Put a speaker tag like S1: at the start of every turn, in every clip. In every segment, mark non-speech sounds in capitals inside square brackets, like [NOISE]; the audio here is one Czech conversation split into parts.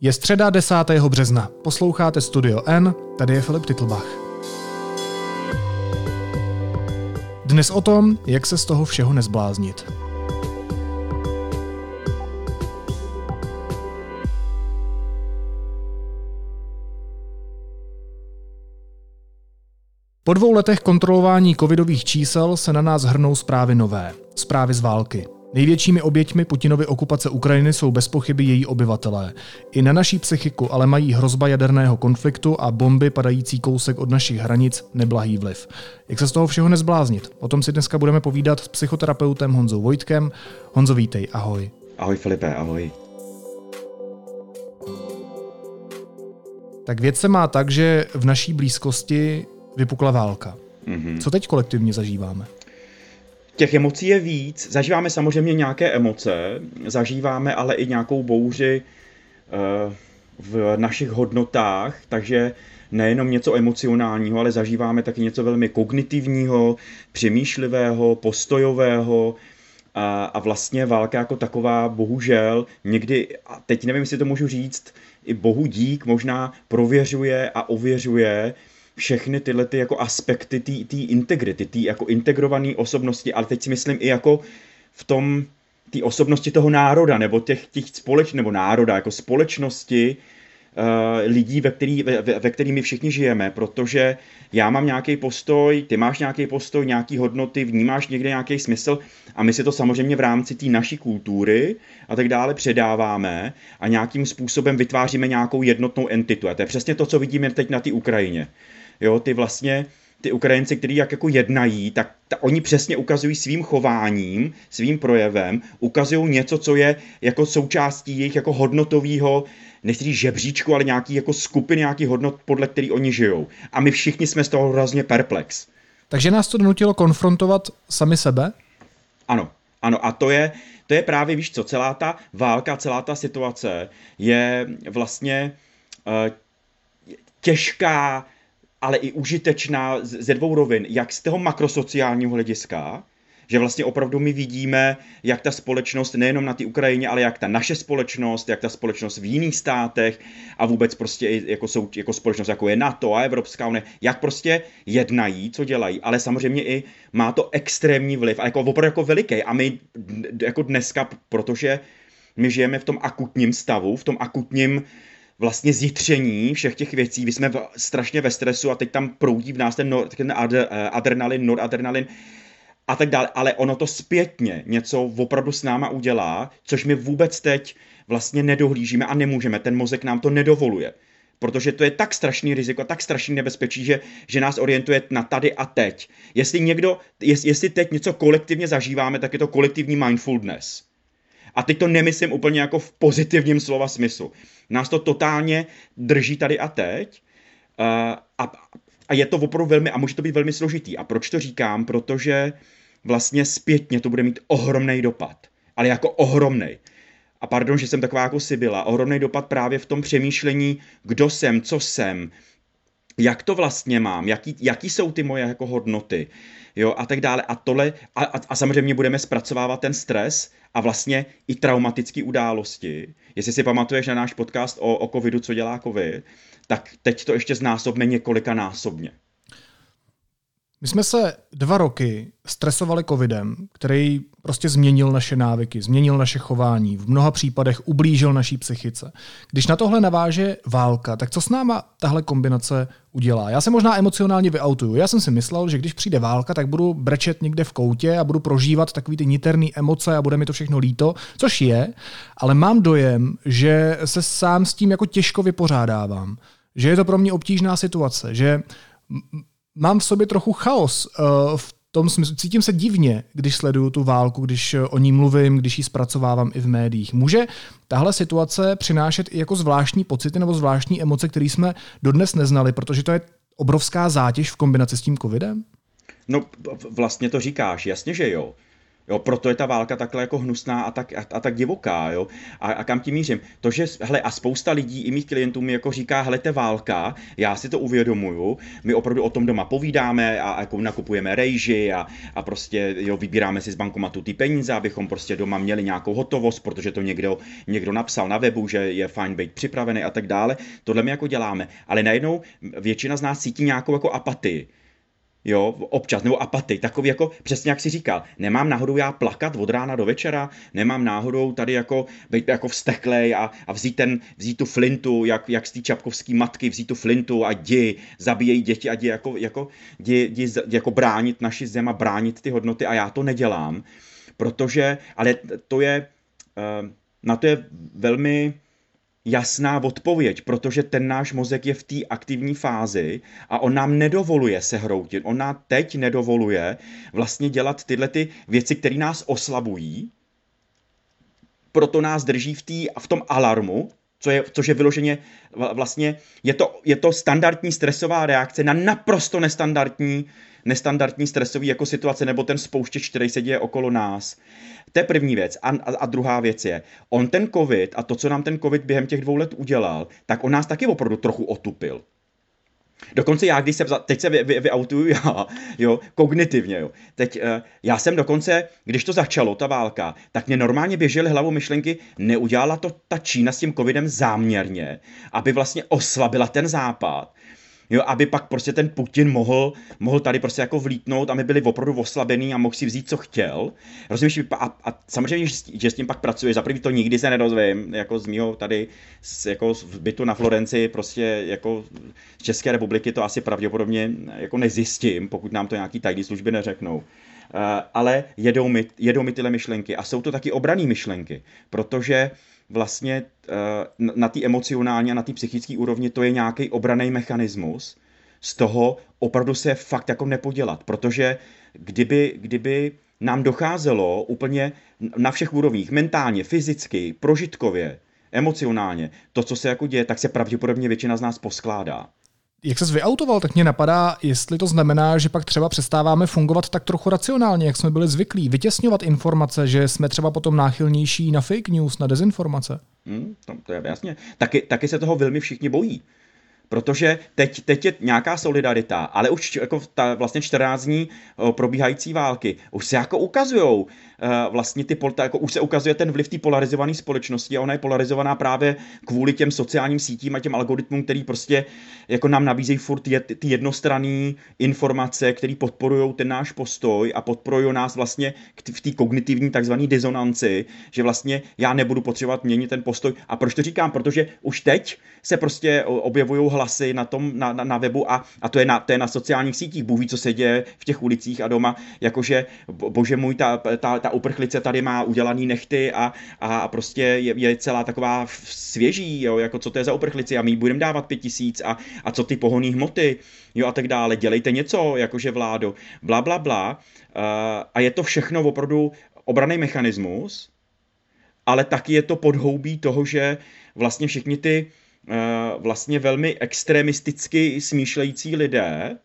S1: Je středa 10. března. Posloucháte Studio N, tady je Filip Titlbach. Dnes o tom, jak se z toho všeho nezbláznit. Po dvou letech kontrolování covidových čísel se na nás hrnou zprávy nové. Zprávy z války. Největšími oběťmi Putinovy okupace Ukrajiny jsou bez pochyby její obyvatelé. I na naší psychiku ale mají hrozba jaderného konfliktu a bomby padající kousek od našich hranic neblahý vliv. Jak se z toho všeho nezbláznit? O tom si dneska budeme povídat s psychoterapeutem Honzou Vojtkem. Honzo, vítej, ahoj.
S2: Ahoj Filipe, ahoj.
S1: Tak věc se má tak, že v naší blízkosti vypukla válka. Mm-hmm. Co teď kolektivně zažíváme?
S2: Těch emocí je víc. Zažíváme samozřejmě nějaké emoce, zažíváme ale i nějakou bouři uh, v našich hodnotách, takže nejenom něco emocionálního, ale zažíváme taky něco velmi kognitivního, přemýšlivého, postojového, a, vlastně válka jako taková, bohužel, někdy, a teď nevím, jestli to můžu říct, i bohu dík možná prověřuje a ověřuje všechny tyhle ty jako aspekty té integrity, té jako integrované osobnosti, ale teď si myslím i jako v tom té osobnosti toho národa, nebo těch, těch společ, nebo národa, jako společnosti uh, lidí, ve který, ve, ve který my všichni žijeme, protože já mám nějaký postoj, ty máš nějaký postoj, nějaký hodnoty, vnímáš někde nějaký smysl a my si to samozřejmě v rámci té naší kultury a tak dále předáváme a nějakým způsobem vytváříme nějakou jednotnou entitu. A to je přesně to, co vidíme teď na té Ukrajině jo, ty vlastně ty Ukrajinci, kteří jak jako jednají, tak ta, oni přesně ukazují svým chováním, svým projevem, ukazují něco, co je jako součástí jejich jako hodnotového, nechci žebříčku, ale nějaký jako skupiny, nějaký hodnot, podle který oni žijou. A my všichni jsme z toho hrozně perplex.
S1: Takže nás to donutilo konfrontovat sami sebe?
S2: Ano, ano, a to je, to je právě, víš co, celá ta válka, celá ta situace je vlastně uh, těžká, ale i užitečná ze dvou rovin, jak z toho makrosociálního hlediska, že vlastně opravdu my vidíme, jak ta společnost nejenom na té Ukrajině, ale jak ta naše společnost, jak ta společnost v jiných státech a vůbec prostě jako, jsou, jako společnost, jako je NATO a Evropská unie, jak prostě jednají, co dělají, ale samozřejmě i má to extrémní vliv a jako opravdu jako veliký. A my jako dneska, protože my žijeme v tom akutním stavu, v tom akutním vlastně zjitření všech těch věcí. My jsme v, strašně ve stresu a teď tam proudí v nás ten, nor, ten ad, eh, adrenalin, noradrenalin a tak dále, ale ono to zpětně něco opravdu s náma udělá, což my vůbec teď vlastně nedohlížíme a nemůžeme, ten mozek nám to nedovoluje. Protože to je tak strašný riziko, tak strašný nebezpečí, že, že nás orientuje na tady a teď. Jestli někdo, jestli teď něco kolektivně zažíváme, tak je to kolektivní mindfulness. A teď to nemyslím úplně jako v pozitivním slova smyslu. Nás to totálně drží tady a teď. Uh, a, a je to opravdu velmi, a může to být velmi složitý. A proč to říkám? Protože vlastně zpětně to bude mít ohromný dopad. Ale jako ohromný. A pardon, že jsem taková jako byla. Ohromný dopad právě v tom přemýšlení, kdo jsem, co jsem, jak to vlastně mám, jaký, jaký jsou ty moje jako hodnoty, jo, a tak dále. A tohle, a, a, a samozřejmě budeme zpracovávat ten stres a vlastně i traumatické události. Jestli si pamatuješ na náš podcast o, o covidu, co dělá covid, tak teď to ještě znásobme několika násobně.
S1: My jsme se dva roky stresovali covidem, který prostě změnil naše návyky, změnil naše chování, v mnoha případech ublížil naší psychice. Když na tohle naváže válka, tak co s náma tahle kombinace udělá? Já se možná emocionálně vyautuju. Já jsem si myslel, že když přijde válka, tak budu brečet někde v koutě a budu prožívat takový ty niterné emoce a bude mi to všechno líto, což je, ale mám dojem, že se sám s tím jako těžko vypořádávám. Že je to pro mě obtížná situace, že mám v sobě trochu chaos uh, v tom smyslu, cítím se divně, když sleduju tu válku, když eh, o ní mluvím, když ji zpracovávám i v médiích. Může tahle situace přinášet i jako zvláštní pocity nebo zvláštní emoce, které jsme dodnes neznali, protože to je obrovská zátěž v kombinaci s tím covidem?
S2: No, vlastně to říkáš, jasně, že jo. Jo, proto je ta válka takhle jako hnusná a tak, a, a tak divoká, jo. A, a kam tím mířím? To, že, hele, a spousta lidí, i mých klientů mi jako říká, hele, to válka, já si to uvědomuju, my opravdu o tom doma povídáme a, a jako nakupujeme rejži a, a prostě, jo, vybíráme si z bankomatu ty peníze, abychom prostě doma měli nějakou hotovost, protože to někdo, někdo napsal na webu, že je fajn být připravený a tak dále. Tohle my jako děláme. Ale najednou většina z nás cítí nějakou jako apatii jo, občas, nebo apatii, takový jako, přesně jak si říkal, nemám náhodou já plakat od rána do večera, nemám náhodou tady jako být jako vsteklej a, a vzít, ten, vzít tu flintu, jak, jak z té čapkovské matky, vzít tu flintu a jdi, zabíjejí děti a jdi jako, jako, jdi, jdi jako bránit naši zem a bránit ty hodnoty a já to nedělám, protože, ale to je, eh, na to je velmi, jasná odpověď, protože ten náš mozek je v té aktivní fázi a on nám nedovoluje se hroutit. On nám teď nedovoluje vlastně dělat tyhle ty věci, které nás oslabují, proto nás drží v, tý, v tom alarmu, co je, což je vyloženě vlastně, je to, je to standardní stresová reakce na naprosto nestandardní, nestandardní stresový jako situace nebo ten spouštěč, který se děje okolo nás. To je první věc. A, a, a druhá věc je, on ten covid a to, co nám ten covid během těch dvou let udělal, tak on nás taky opravdu trochu otupil. Dokonce já, když se, teď se vyautuju vy, vy já, [LAUGHS] jo, kognitivně, jo. Teď uh, já jsem dokonce, když to začalo, ta válka, tak mě normálně běžely hlavou myšlenky, neudělala to ta Čína s tím covidem záměrně, aby vlastně oslabila ten západ, jo, aby pak prostě ten Putin mohl, mohl tady prostě jako vlítnout a my byli opravdu oslabený a mohl si vzít, co chtěl. Rozumíš? A, a samozřejmě, že s tím pak pracuje. Za prvý to nikdy se nedozvím, jako z mýho tady, z, jako v bytu na Florenci, prostě jako z České republiky to asi pravděpodobně jako nezjistím, pokud nám to nějaký tajné služby neřeknou. Uh, ale jedou mi, jedou mi tyhle myšlenky a jsou to taky obraný myšlenky, protože uh, vlastně eh, na té emocionální a na té psychické úrovni to je nějaký obraný mechanismus, z toho opravdu se fakt jako nepodělat, protože kdyby, kdyby nám docházelo úplně na všech úrovních, mentálně, fyzicky, prožitkově, emocionálně, to, co se jako děje, tak se pravděpodobně většina z nás poskládá
S1: jak se vyautoval, tak mě napadá, jestli to znamená, že pak třeba přestáváme fungovat tak trochu racionálně, jak jsme byli zvyklí, vytěsňovat informace, že jsme třeba potom náchylnější na fake news, na dezinformace.
S2: Hmm, to, to je jasně. Taky, taky se toho velmi všichni bojí. Protože teď, teď je nějaká solidarita, ale už jako ta vlastně 14 dní probíhající války už se jako ukazují Eh, vlastně ty, jako už se ukazuje ten vliv té polarizované společnosti a ona je polarizovaná právě kvůli těm sociálním sítím a těm algoritmům, který prostě jako nám nabízejí furt ty jednostranné informace, které podporují ten náš postoj a podporují nás vlastně v té kognitivní takzvané disonanci, že vlastně já nebudu potřebovat měnit ten postoj. A proč to říkám? Protože už teď se prostě objevují hlasy na tom, na, na, na webu a, a to, je na, to je na sociálních sítích. Bůh ví, co se děje v těch ulicích a doma, jakože, bože můj, ta, ta, ta uprchlice tady má udělaný nechty a, a prostě je, je celá taková svěží, jo, jako co to je za uprchlici a my budeme dávat pět tisíc a, a co ty pohonné hmoty, jo, a tak dále, dělejte něco, jakože vládo, bla, bla, bla. Uh, a je to všechno opravdu obraný mechanismus, ale taky je to podhoubí toho, že vlastně všichni ty uh, vlastně velmi extremisticky smýšlející lidé,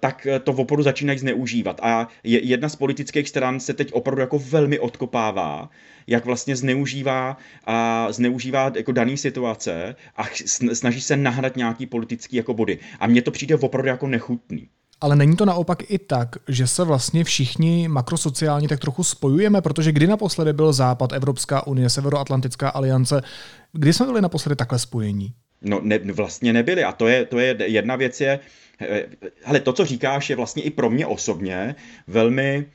S2: tak to opravdu začínají zneužívat. A jedna z politických stran se teď opravdu jako velmi odkopává, jak vlastně zneužívá a zneužívá jako daný situace a snaží se nahrát nějaký politický jako body. A mně to přijde opravdu jako nechutný.
S1: Ale není to naopak i tak, že se vlastně všichni makrosociálně tak trochu spojujeme, protože kdy naposledy byl Západ, Evropská unie, Severoatlantická aliance, kdy jsme byli naposledy takhle spojení?
S2: No ne, vlastně nebyli a to je, to je jedna věc je, hele, to, co říkáš, je vlastně i pro mě osobně velmi,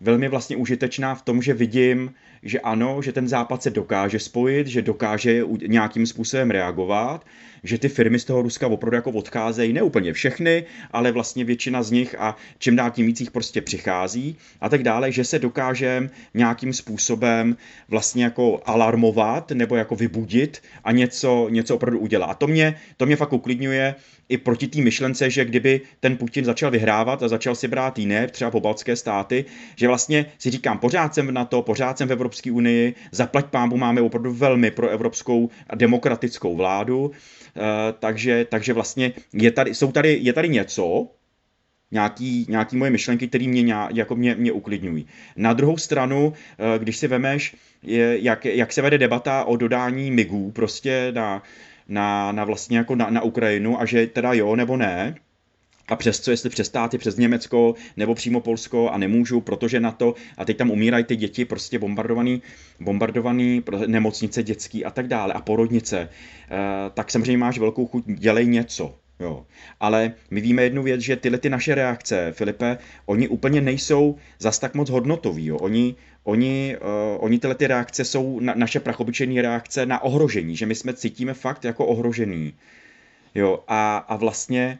S2: velmi vlastně užitečná v tom, že vidím, že ano, že ten západ se dokáže spojit, že dokáže nějakým způsobem reagovat, že ty firmy z toho Ruska opravdu jako odcházejí, ne úplně všechny, ale vlastně většina z nich a čím dál tím víc jich prostě přichází a tak dále, že se dokáže nějakým způsobem vlastně jako alarmovat nebo jako vybudit a něco, něco opravdu udělat. A to mě, to mě fakt uklidňuje, i proti té myšlence, že kdyby ten Putin začal vyhrávat a začal si brát jiné, třeba pobaltské státy, že vlastně si říkám, pořád jsem v NATO, pořád jsem v Evropské unii, zaplať pámbu máme opravdu velmi pro evropskou a demokratickou vládu, takže, takže vlastně je tady, jsou tady, je tady něco, nějaký, nějaký moje myšlenky, které mě, jako mě, mě uklidňují. Na druhou stranu, eh, když si vemeš, jak, jak se vede debata o dodání migů prostě na, na, na vlastně jako na, na Ukrajinu a že teda jo nebo ne, a přes co, jestli přes státy, přes Německo nebo přímo Polsko a nemůžu, protože na to, a teď tam umírají ty děti, prostě bombardovaný, bombardovaný nemocnice dětský a tak dále a porodnice, eh, tak samozřejmě máš velkou chuť, dělej něco. Jo. Ale my víme jednu věc, že tyhle ty naše reakce, Filipe, oni úplně nejsou zas tak moc hodnotový. Jo. Oni, oni, uh, oni tyhle ty reakce jsou na, naše prachobyčejné reakce na ohrožení, že my jsme cítíme fakt jako ohrožený. Jo. A, a vlastně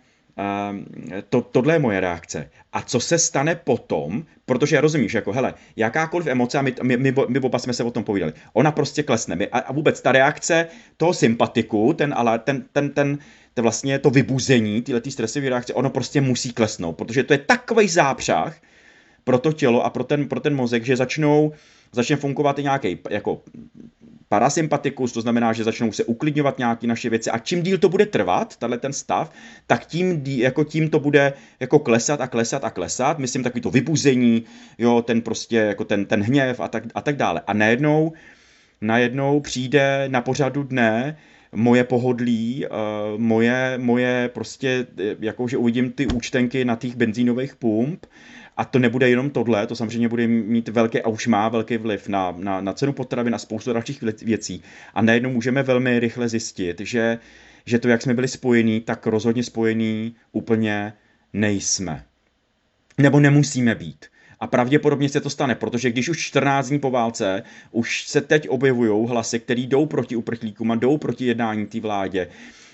S2: to, tohle je moje reakce. A co se stane potom, protože já rozumím, že jako, hele, jakákoliv emoce, a my, my, my, my oba jsme se o tom povídali, ona prostě klesne. My, a, a vůbec ta reakce toho sympatiku, ten, ale ten, ten, ten, ten vlastně to vybuzení, tyhle ty stresové reakce, ono prostě musí klesnout, protože to je takový zápřah pro to tělo a pro ten, pro ten mozek, že začnou, začne fungovat i nějaký jako parasympatikus, to znamená, že začnou se uklidňovat nějaké naše věci a čím díl to bude trvat, tenhle ten stav, tak tím, jako tím to bude jako klesat a klesat a klesat, myslím takový to vybuzení, jo, ten prostě jako ten, ten hněv a tak, a tak dále. A najednou, najednou přijde na pořadu dne moje pohodlí, uh, moje, moje prostě, jako že uvidím ty účtenky na těch benzínových pump, a to nebude jenom tohle, to samozřejmě bude mít velký a už má velký vliv na, na, na cenu potravy, na spoustu dalších věcí. A najednou můžeme velmi rychle zjistit, že, že to, jak jsme byli spojení, tak rozhodně spojení úplně nejsme. Nebo nemusíme být. A pravděpodobně se to stane, protože když už 14 dní po válce, už se teď objevují hlasy, které jdou proti uprchlíkům a jdou proti jednání té vládě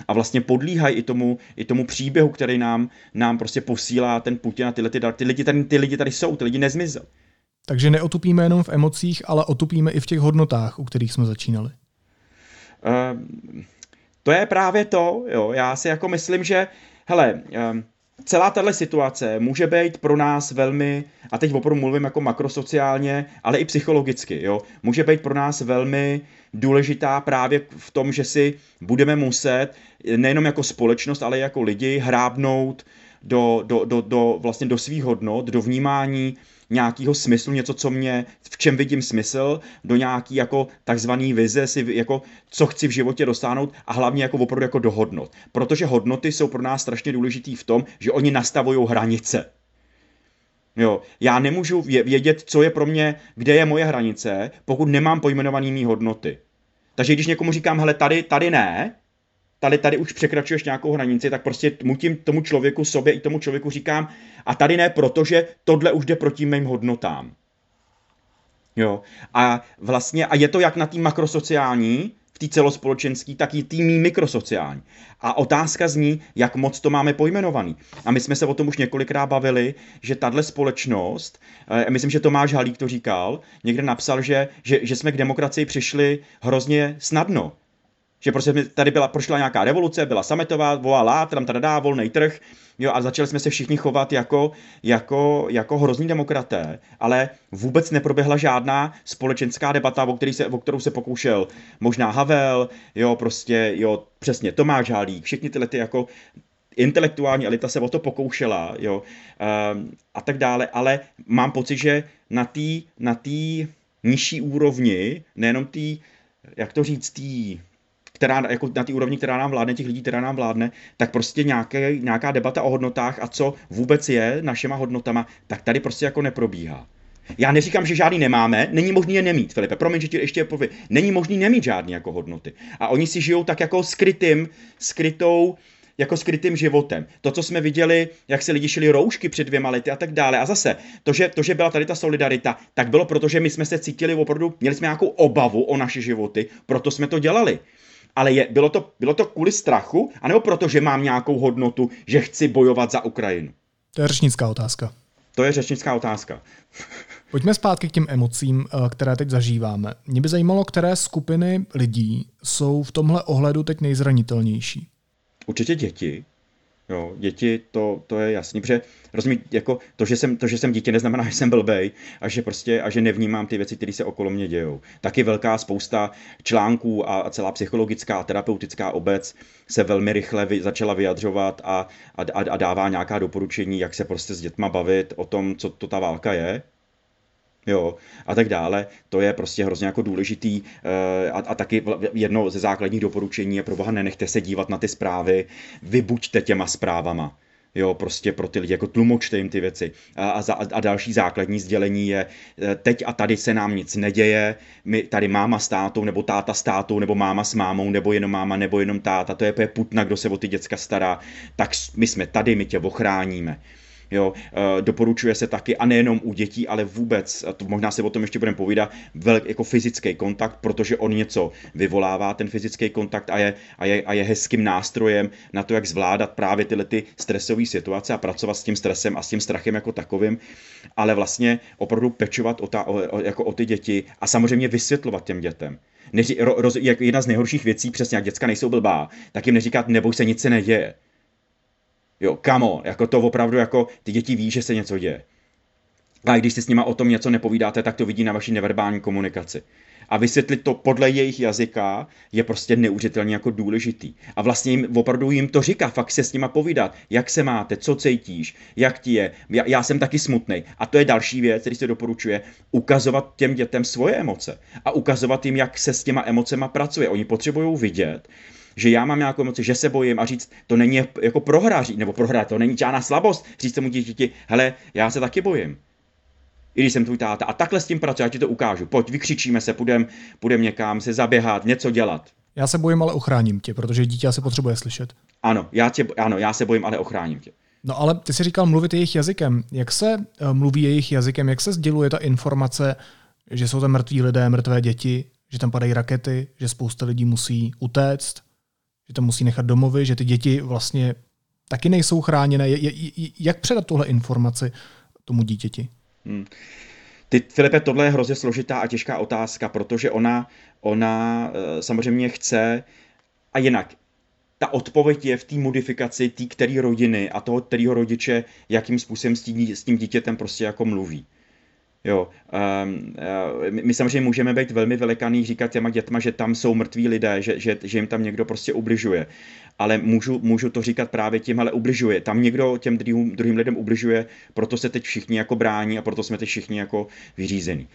S2: a vlastně podlíhají i tomu, i tomu příběhu, který nám, nám prostě posílá ten Putin a tyhle ty, ty, lidi tady, ty lidi tady jsou, ty lidi nezmizeli.
S1: Takže neotupíme jenom v emocích, ale otupíme i v těch hodnotách, u kterých jsme začínali. Uh,
S2: to je právě to, jo. Já si jako myslím, že, hele, uh, celá tahle situace může být pro nás velmi, a teď opravdu mluvím jako makrosociálně, ale i psychologicky, jo, může být pro nás velmi důležitá právě v tom, že si budeme muset nejenom jako společnost, ale jako lidi hrábnout do, do, do, do, vlastně do svých hodnot, do vnímání nějakého smyslu, něco, co mě, v čem vidím smysl, do nějaký jako takzvaný vize, si jako, co chci v životě dosáhnout a hlavně jako opravdu jako dohodnot. Protože hodnoty jsou pro nás strašně důležitý v tom, že oni nastavují hranice. Jo, já nemůžu vědět, co je pro mě, kde je moje hranice, pokud nemám pojmenovaný mý hodnoty. Takže když někomu říkám, hele, tady, tady ne, tady, tady už překračuješ nějakou hranici, tak prostě mutím tomu člověku sobě i tomu člověku říkám, a tady ne, protože tohle už jde proti mým hodnotám. Jo. A vlastně, a je to jak na tým makrosociální, v té celospolečenské, tak i tým mikrosociální. A otázka zní, jak moc to máme pojmenovaný. A my jsme se o tom už několikrát bavili, že tahle společnost, eh, myslím, že Tomáš Halík to říkal, někde napsal, že, že, že jsme k demokracii přišli hrozně snadno že prostě tady byla, prošla nějaká revoluce, byla sametová, volá, tam dá volný trh, jo, a začali jsme se všichni chovat jako, jako, jako hrozní demokraté, ale vůbec neproběhla žádná společenská debata, o, který se, o kterou se pokoušel možná Havel, jo, prostě, jo, přesně Tomáš Halík, všichni tyhle ty jako intelektuální elita se o to pokoušela, jo, um, a tak dále, ale mám pocit, že na té na tý nižší úrovni, nejenom tý, jak to říct, tý která, jako na té úrovni, která nám vládne, těch lidí, která nám vládne, tak prostě nějaké, nějaká debata o hodnotách a co vůbec je našima hodnotama, tak tady prostě jako neprobíhá. Já neříkám, že žádný nemáme, není možný je nemít, Filipe, promiň, že ti ještě povím. Není možný nemít žádný jako hodnoty. A oni si žijou tak jako skrytým, skrytou, jako skrytým životem. To, co jsme viděli, jak se lidi šili roušky před dvěma lety a tak dále. A zase, to že, to, že byla tady ta solidarita, tak bylo proto, že my jsme se cítili opravdu, měli jsme nějakou obavu o naše životy, proto jsme to dělali ale je, bylo, to, bylo to kvůli strachu, anebo proto, že mám nějakou hodnotu, že chci bojovat za Ukrajinu?
S1: To je řečnická otázka.
S2: To je řečnická otázka. [LAUGHS]
S1: Pojďme zpátky k těm emocím, eh, které teď zažíváme. Mě by zajímalo, které skupiny lidí jsou v tomhle ohledu teď nejzranitelnější.
S2: Určitě děti. Jo, děti, to, to je jasný, protože rozumí, jako to, že jsem, to, že jsem dítě, neznamená, [LAUGHS] že jsem blbej a že prostě a že nevnímám ty věci, které se okolo mě dějou. Taky velká spousta článků a, celá psychologická a terapeutická obec se velmi rychle vy, začala vyjadřovat a, a, a dává nějaká doporučení, jak se prostě s dětma bavit o tom, co to ta válka je, jo, a tak dále. To je prostě hrozně jako důležitý eh, a, a taky jedno ze základních doporučení je pro boha nenechte se dívat na ty zprávy, vybuďte těma zprávama. Jo, prostě pro ty lidi, jako tlumočte jim ty věci. A, a, a další základní sdělení je, eh, teď a tady se nám nic neděje, my tady máma s tátou, nebo táta s tátou, nebo máma s mámou, nebo jenom máma, nebo jenom táta, to je putna, kdo se o ty děcka stará, tak my jsme tady, my tě ochráníme. Jo, eh, doporučuje se taky, a nejenom u dětí, ale vůbec, to možná se o tom ještě budeme povídat, velk, jako fyzický kontakt, protože on něco vyvolává, ten fyzický kontakt a je, a, je, a je hezkým nástrojem na to, jak zvládat právě tyhle ty stresové situace a pracovat s tím stresem a s tím strachem jako takovým, ale vlastně opravdu pečovat o, ta, o, o, jako o ty děti a samozřejmě vysvětlovat těm dětem. Neři, ro, roz, jak jedna z nejhorších věcí, přesně jak děcka nejsou blbá, tak jim neříkat, neboj se, nic se neděje Jo, on, jako to opravdu jako ty děti ví, že se něco děje. A když si s nima o tom něco nepovídáte, tak to vidí na vaší neverbální komunikaci. A vysvětlit to podle jejich jazyka je prostě neuvěřitelně jako důležitý. A vlastně jim, opravdu jim to říká, fakt se s nima povídat, jak se máte, co cítíš, jak ti je. Já, já jsem taky smutný. A to je další věc, který se doporučuje, ukazovat těm dětem svoje emoce a ukazovat jim, jak se s těma emocema pracuje. Oni potřebují vidět, že já mám nějakou emoci, že se bojím a říct, to není jako prohra, nebo prohra, to není žádná slabost, říct tomu dítěti, hele, já se taky bojím. I když jsem tvůj táta. A takhle s tím pracuji, já ti to ukážu. Pojď, vykřičíme se, půjdem, půjdem někam se zaběhat, něco dělat.
S1: Já se bojím, ale ochráním tě, protože dítě se potřebuje slyšet.
S2: Ano, já, tě, ano, já se bojím, ale ochráním tě.
S1: No ale ty jsi říkal mluvit jejich jazykem. Jak se uh, mluví jejich jazykem? Jak se sděluje ta informace, že jsou tam mrtví lidé, mrtvé děti, že tam padají rakety, že spousta lidí musí utéct? Že to musí nechat domovy, že ty děti vlastně taky nejsou chráněné. Jak předat tuhle informaci tomu dítěti? Hmm.
S2: Ty, Filipe, tohle je hrozně složitá a těžká otázka, protože ona, ona eh, samozřejmě chce a jinak. Ta odpověď je v té modifikaci té který rodiny a toho kterého rodiče, jakým způsobem s tím, s tím dítětem prostě jako mluví. Jo, um, uh, my samozřejmě můžeme být velmi velikaný, říkat těma dětma, že tam jsou mrtví lidé, že, že, že jim tam někdo prostě ubližuje. Ale můžu, můžu to říkat právě tím, ale ubližuje. Tam někdo těm druhým, druhým lidem ubližuje, proto se teď všichni jako brání a proto jsme teď všichni jako vyřízení.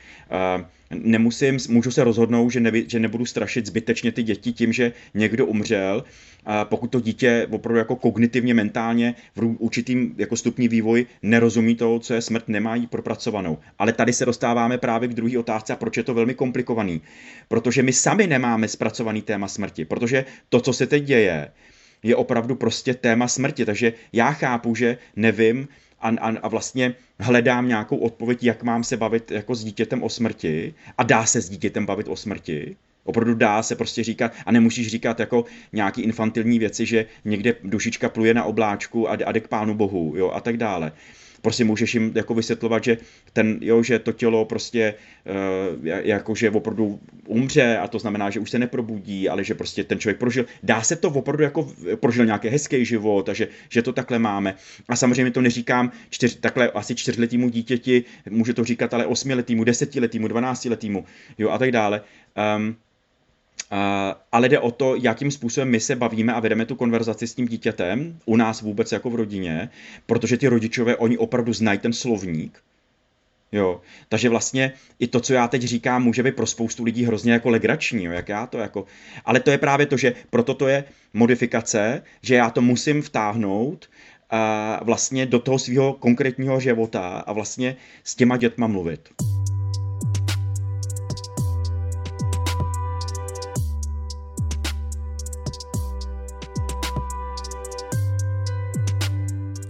S2: Uh, nemusím, můžu se rozhodnout, že, ne, že nebudu strašit zbytečně ty děti tím, že někdo umřel, pokud to dítě opravdu jako kognitivně, mentálně v určitým jako stupní vývoj nerozumí to, co je smrt, nemá jí propracovanou. Ale tady se dostáváme právě k druhé otázce a proč je to velmi komplikovaný. Protože my sami nemáme zpracovaný téma smrti, protože to, co se teď děje, je opravdu prostě téma smrti. Takže já chápu, že nevím, a, a, a vlastně hledám nějakou odpověď, jak mám se bavit jako s dítětem o smrti a dá se s dítětem bavit o smrti. Opravdu dá se prostě říkat, a nemusíš říkat jako nějaký infantilní věci, že někde dušička pluje na obláčku a, a jde k pánu bohu, jo, a tak dále prostě můžeš jim jako vysvětlovat, že ten, jo, že to tělo prostě uh, jako, že opravdu umře a to znamená, že už se neprobudí, ale že prostě ten člověk prožil, dá se to opravdu jako prožil nějaký hezký život, takže že to takhle máme. A samozřejmě to neříkám čtyř, takhle asi čtyřletýmu dítěti, může to říkat ale osmiletýmu, desetiletýmu, dvanáctiletýmu, jo, a tak dále. Um, ale jde o to, jakým způsobem my se bavíme a vedeme tu konverzaci s tím dítětem, u nás vůbec jako v rodině, protože ty rodičové, oni opravdu znají ten slovník, Jo, takže vlastně i to, co já teď říkám, může být pro spoustu lidí hrozně jako legrační, jo, jak já to jako, ale to je právě to, že proto to je modifikace, že já to musím vtáhnout a vlastně do toho svého konkrétního života a vlastně s těma dětma mluvit.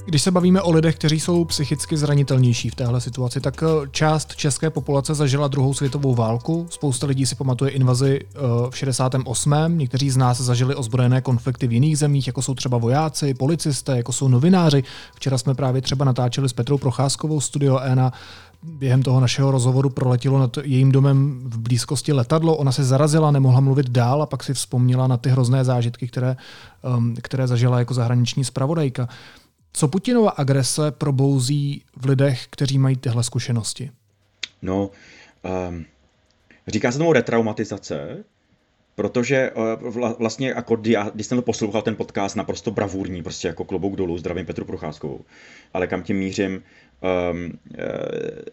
S1: Když se bavíme o lidech, kteří jsou psychicky zranitelnější v téhle situaci, tak eh, část české populace zažila druhou světovou válku. Spousta lidí si pamatuje invazi eh, v 68. Někteří z nás zažili ozbrojené konflikty v jiných zemích, jako jsou třeba vojáci, policisté, jako jsou novináři. Včera jsme právě třeba natáčeli s Petrou Procházkovou studio E na během toho našeho rozhovoru proletělo nad jejím domem v blízkosti letadlo, ona se zarazila, nemohla mluvit dál a pak si vzpomněla na ty hrozné zážitky, které, um, které zažila jako zahraniční zpravodajka. Co Putinova agrese probouzí v lidech, kteří mají tyhle zkušenosti?
S2: No, um, říká se tomu retraumatizace, protože eh, vlastně jako, když jsem to poslouchal, ten podcast naprosto bravurní, prostě jako klobouk dolů, zdravím Petru Procházkovou, ale kam tím mířím, um,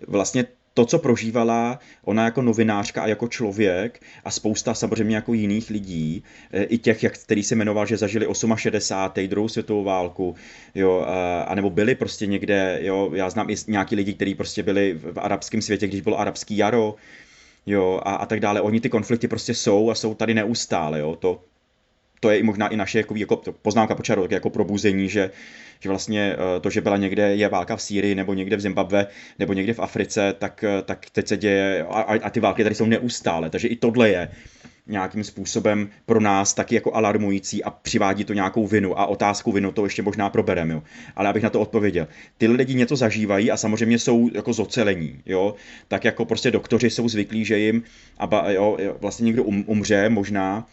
S2: vlastně to, co prožívala ona jako novinářka a jako člověk a spousta samozřejmě jako jiných lidí, eh, i těch, jak, který se jmenoval, že zažili 68. druhou světovou válku, jo, a, anebo byli prostě někde, jo, já znám i nějaký lidi, kteří prostě byli v arabském světě, když bylo arabský jaro, jo, a, a tak dále. Oni ty konflikty prostě jsou a jsou tady neustále, jo, to, to je i možná i naše jako, jako poznámka počaru, jako probuzení, že, že vlastně eh, to, že byla někde je válka v Sýrii nebo někde v Zimbabve nebo někde v Africe, tak, eh, tak teď se děje a, a ty války tady jsou neustále, takže i tohle je nějakým způsobem pro nás taky jako alarmující a přivádí to nějakou vinu a otázku vinu to ještě možná probereme, jo. Ale abych na to odpověděl. Ty lidi něco zažívají a samozřejmě jsou jako zocelení, jo. Tak jako prostě doktoři jsou zvyklí, že jim a jo, vlastně někdo um, umře možná,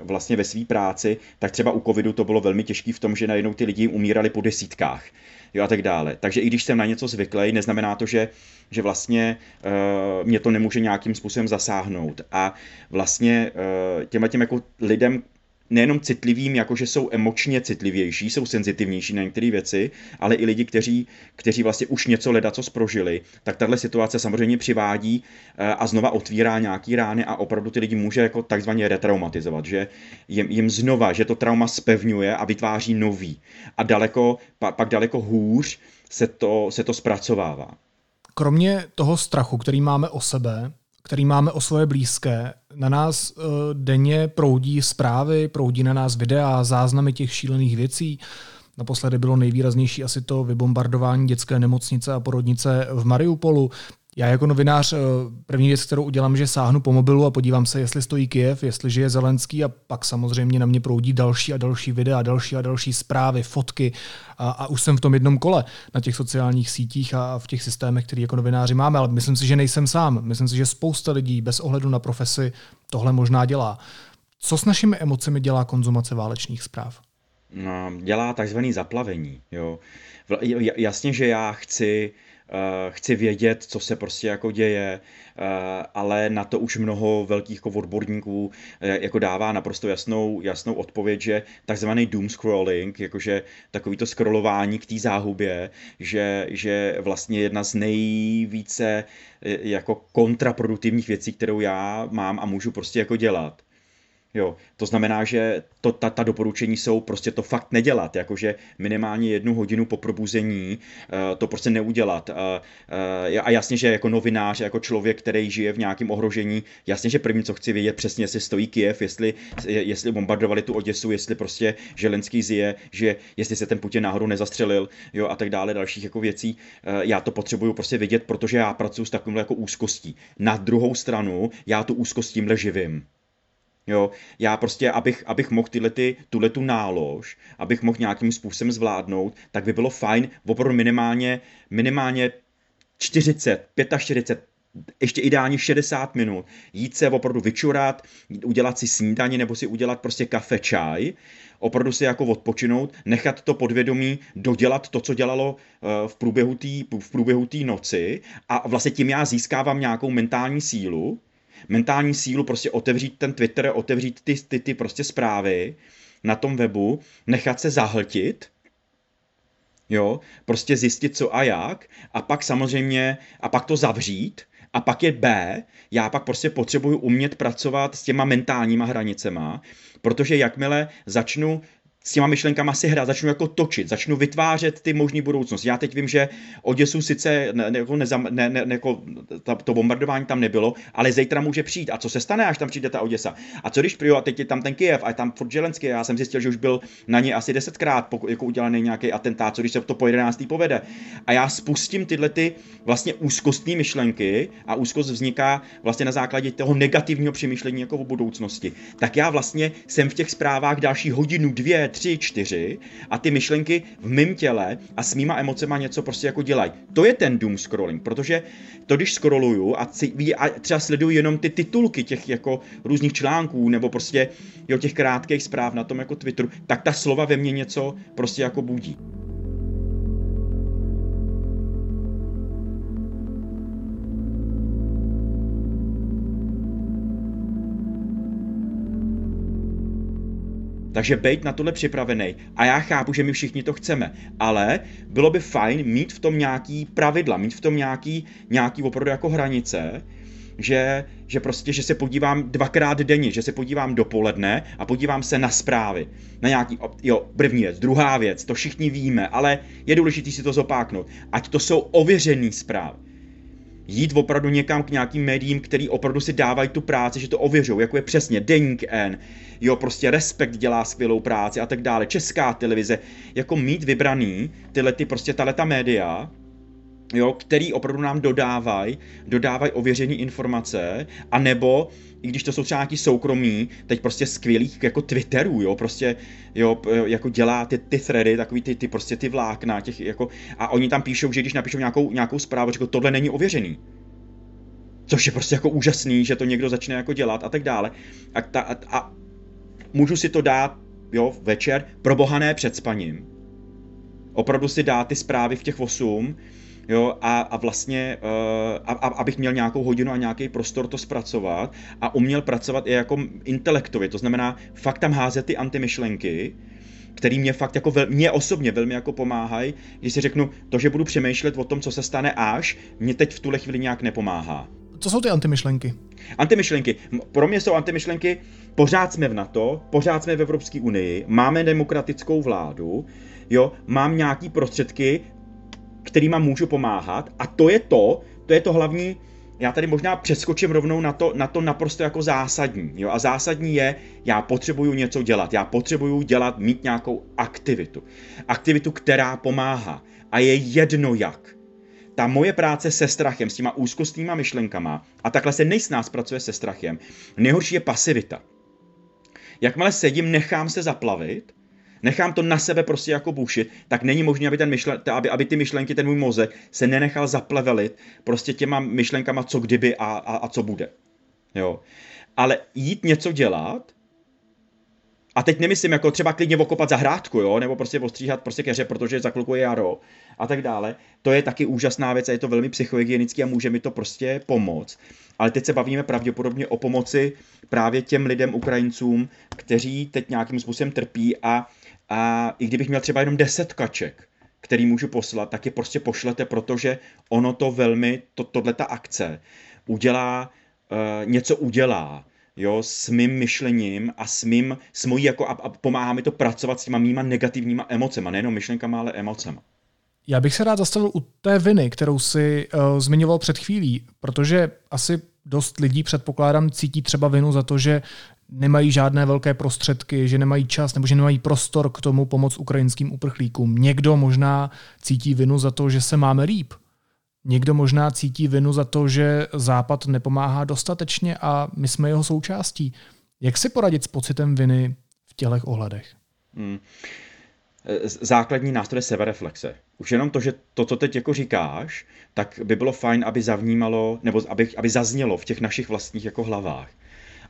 S2: vlastně ve své práci, tak třeba u covidu to bylo velmi těžké v tom, že najednou ty lidi umírali po desítkách jo, a tak dále. Takže i když jsem na něco zvyklý, neznamená to, že, že vlastně uh, mě to nemůže nějakým způsobem zasáhnout. A vlastně uh, těmhle těm jako lidem, nejenom citlivým, jakože jsou emočně citlivější, jsou senzitivnější na některé věci, ale i lidi, kteří, kteří vlastně už něco leda, co sprožili, tak tahle situace samozřejmě přivádí eh, a znova otvírá nějaký rány a opravdu ty lidi může jako takzvaně retraumatizovat, že jim, jim znova, že to trauma spevňuje a vytváří nový. A daleko, pak daleko hůř se to, se to zpracovává.
S1: Kromě toho strachu, který máme o sebe, který máme o svoje blízké, na nás uh, denně proudí zprávy, proudí na nás videa, záznamy těch šílených věcí. Naposledy bylo nejvýraznější asi to vybombardování dětské nemocnice a porodnice v Mariupolu. Já jako novinář eh, první věc, kterou udělám, že sáhnu po mobilu a podívám se, jestli stojí Kiev, jestli žije Zelenský a pak samozřejmě na mě proudí další a další videa, další a další zprávy, fotky a, a už jsem v tom jednom kole na těch sociálních sítích a v těch systémech, které jako novináři máme, ale myslím si, že nejsem sám. Myslím si, že spousta lidí bez ohledu na profesi tohle možná dělá. Co s našimi emocemi dělá konzumace válečných zpráv?
S2: No, dělá takzvaný zaplavení. Jo. Jasně, že já chci chci vědět, co se prostě jako děje, eh, ale na to už mnoho velkých jako odborníků eh, jako dává naprosto jasnou, jasnou odpověď, že takzvaný doom scrolling, jakože takový to scrollování k té záhubě, že, že vlastně jedna z nejvíce jako kontraproduktivních věcí, kterou já mám a můžu prostě jako dělat, Jo, to znamená, že to, ta, ta doporučení jsou prostě to fakt nedělat, jakože minimálně jednu hodinu po probuzení uh, to prostě neudělat. Uh, uh, a jasně, že jako novinář, jako člověk, který žije v nějakém ohrožení, jasně, že první, co chci vědět přesně, jestli stojí Kiev, jestli, jestli bombardovali tu Oděsu, jestli prostě Želenský zje, že jestli se ten Putin náhodou nezastřelil, jo, a tak dále, dalších jako věcí. Uh, já to potřebuju prostě vědět, protože já pracuji s takovým jako úzkostí. Na druhou stranu, já tu úzkost tímhle živím. Jo, já prostě, abych, abych mohl tyhle ty, tuhle tu nálož, abych mohl nějakým způsobem zvládnout, tak by bylo fajn opravdu minimálně, minimálně 40, 45, ještě ideálně 60 minut, jít se opravdu vyčurat, udělat si snídaní nebo si udělat prostě kafe, čaj, opravdu si jako odpočinout, nechat to podvědomí dodělat to, co dělalo eh, v průběhu té v průběhu noci a vlastně tím já získávám nějakou mentální sílu, mentální sílu prostě otevřít ten Twitter, otevřít ty, ty, ty prostě zprávy na tom webu, nechat se zahltit, jo, prostě zjistit co a jak a pak samozřejmě, a pak to zavřít a pak je B, já pak prostě potřebuju umět pracovat s těma mentálníma hranicema, protože jakmile začnu s těma myšlenkama si hrát, začnu jako točit, začnu vytvářet ty možné budoucnosti. Já teď vím, že Oděsu sice ne, jako nezam, ne, ne, jako ta, to bombardování tam nebylo, ale zítra může přijít. A co se stane, až tam přijde ta Oděsa? A co když přijdu a teď je tam ten Kyjev a je tam Fort Zelenský, já jsem zjistil, že už byl na ně asi desetkrát jako udělaný nějaký atentát, co když se to po 11. povede. A já spustím tyhle ty vlastně úzkostní myšlenky a úzkost vzniká vlastně na základě toho negativního přemýšlení jako o budoucnosti. Tak já vlastně jsem v těch zprávách další hodinu, dvě, tři, čtyři a ty myšlenky v mém těle a s mýma emocema něco prostě jako dělají. To je ten doom scrolling, protože to, když scrolluju a, a třeba sleduju jenom ty titulky těch jako různých článků nebo prostě jo, těch krátkých zpráv na tom jako Twitteru, tak ta slova ve mně něco prostě jako budí. Takže být na tohle připravený. A já chápu, že my všichni to chceme, ale bylo by fajn mít v tom nějaký pravidla, mít v tom nějaký, nějaký opravdu jako hranice, že, že prostě, že se podívám dvakrát denně, že se podívám dopoledne a podívám se na zprávy. Na nějaký, jo, první věc, druhá věc, to všichni víme, ale je důležité si to zopáknout. Ať to jsou ověřený zprávy jít opravdu někam k nějakým médiím, který opravdu si dávají tu práci, že to ověřují, jako je přesně Deník N, jo, prostě Respekt dělá skvělou práci a tak dále, Česká televize, jako mít vybraný tyhle ty prostě taleta média, jo, který opravdu nám dodávají, dodávají ověřené informace, a nebo i když to jsou třeba nějaký soukromí, teď prostě skvělých jako Twitterů, jo, prostě, jo, jako dělá ty, ty thready, takový ty, ty prostě ty vlákna, těch jako, a oni tam píšou, že když napíšou nějakou, nějakou zprávu, že tohle není ověřený. Což je prostě jako úžasný, že to někdo začne jako dělat a tak dále. A, ta, a, a můžu si to dát, jo, večer, probohané před spaním. Opravdu si dát ty zprávy v těch 8, jo, a, a vlastně, uh, a, a, abych měl nějakou hodinu a nějaký prostor to zpracovat a uměl pracovat i jako intelektově, to znamená fakt tam házet ty antimyšlenky, který mě fakt jako vel, mě osobně velmi jako pomáhají, když si řeknu, to, že budu přemýšlet o tom, co se stane až, mě teď v tuhle chvíli nějak nepomáhá.
S1: Co jsou ty antimyšlenky?
S2: Antimyšlenky. Pro mě jsou antimyšlenky, pořád jsme v NATO, pořád jsme v Evropské unii, máme demokratickou vládu, jo, mám nějaký prostředky, kterýma můžu pomáhat a to je to, to je to hlavní, já tady možná přeskočím rovnou na to, na to naprosto jako zásadní. Jo? A zásadní je, já potřebuju něco dělat. Já potřebuju dělat, mít nějakou aktivitu. Aktivitu, která pomáhá. A je jedno jak. Ta moje práce se strachem, s těma úzkostnýma myšlenkama, a takhle se nejsnáz pracuje se strachem, nejhorší je pasivita. Jakmile sedím, nechám se zaplavit, nechám to na sebe prostě jako bušit, tak není možné, aby, ten myšlen, aby, aby ty myšlenky, ten můj mozek se nenechal zaplevelit prostě těma myšlenkama, co kdyby a, a, a co bude. Jo. Ale jít něco dělat, a teď nemyslím jako třeba klidně okopat zahrádku, jo, nebo prostě ostříhat prostě keře, protože za chvilku je jaro a tak dále. To je taky úžasná věc a je to velmi psychohygienický a může mi to prostě pomoct. Ale teď se bavíme pravděpodobně o pomoci právě těm lidem, Ukrajincům, kteří teď nějakým způsobem trpí a a i kdybych měl třeba jenom 10 kaček, který můžu poslat, tak je prostě pošlete, protože ono to velmi, to, tohle ta akce udělá, uh, něco udělá, jo, s mým myšlením a s mým, s mojí jako, a, a pomáhá mi to pracovat s těma mýma negativníma emocema, nejenom myšlenkama, ale emocema.
S1: Já bych se rád zastavil u té viny, kterou si uh, zmiňoval před chvílí, protože asi dost lidí, předpokládám, cítí třeba vinu za to, že nemají žádné velké prostředky, že nemají čas nebo že nemají prostor k tomu pomoct ukrajinským uprchlíkům. Někdo možná cítí vinu za to, že se máme líp. Někdo možná cítí vinu za to, že Západ nepomáhá dostatečně a my jsme jeho součástí. Jak si poradit s pocitem viny v těchto ohledech? Hmm.
S2: Základní nástroj sebereflexe. Už jenom to, že to, co teď jako říkáš, tak by bylo fajn, aby zavnímalo, nebo aby, aby zaznělo v těch našich vlastních jako hlavách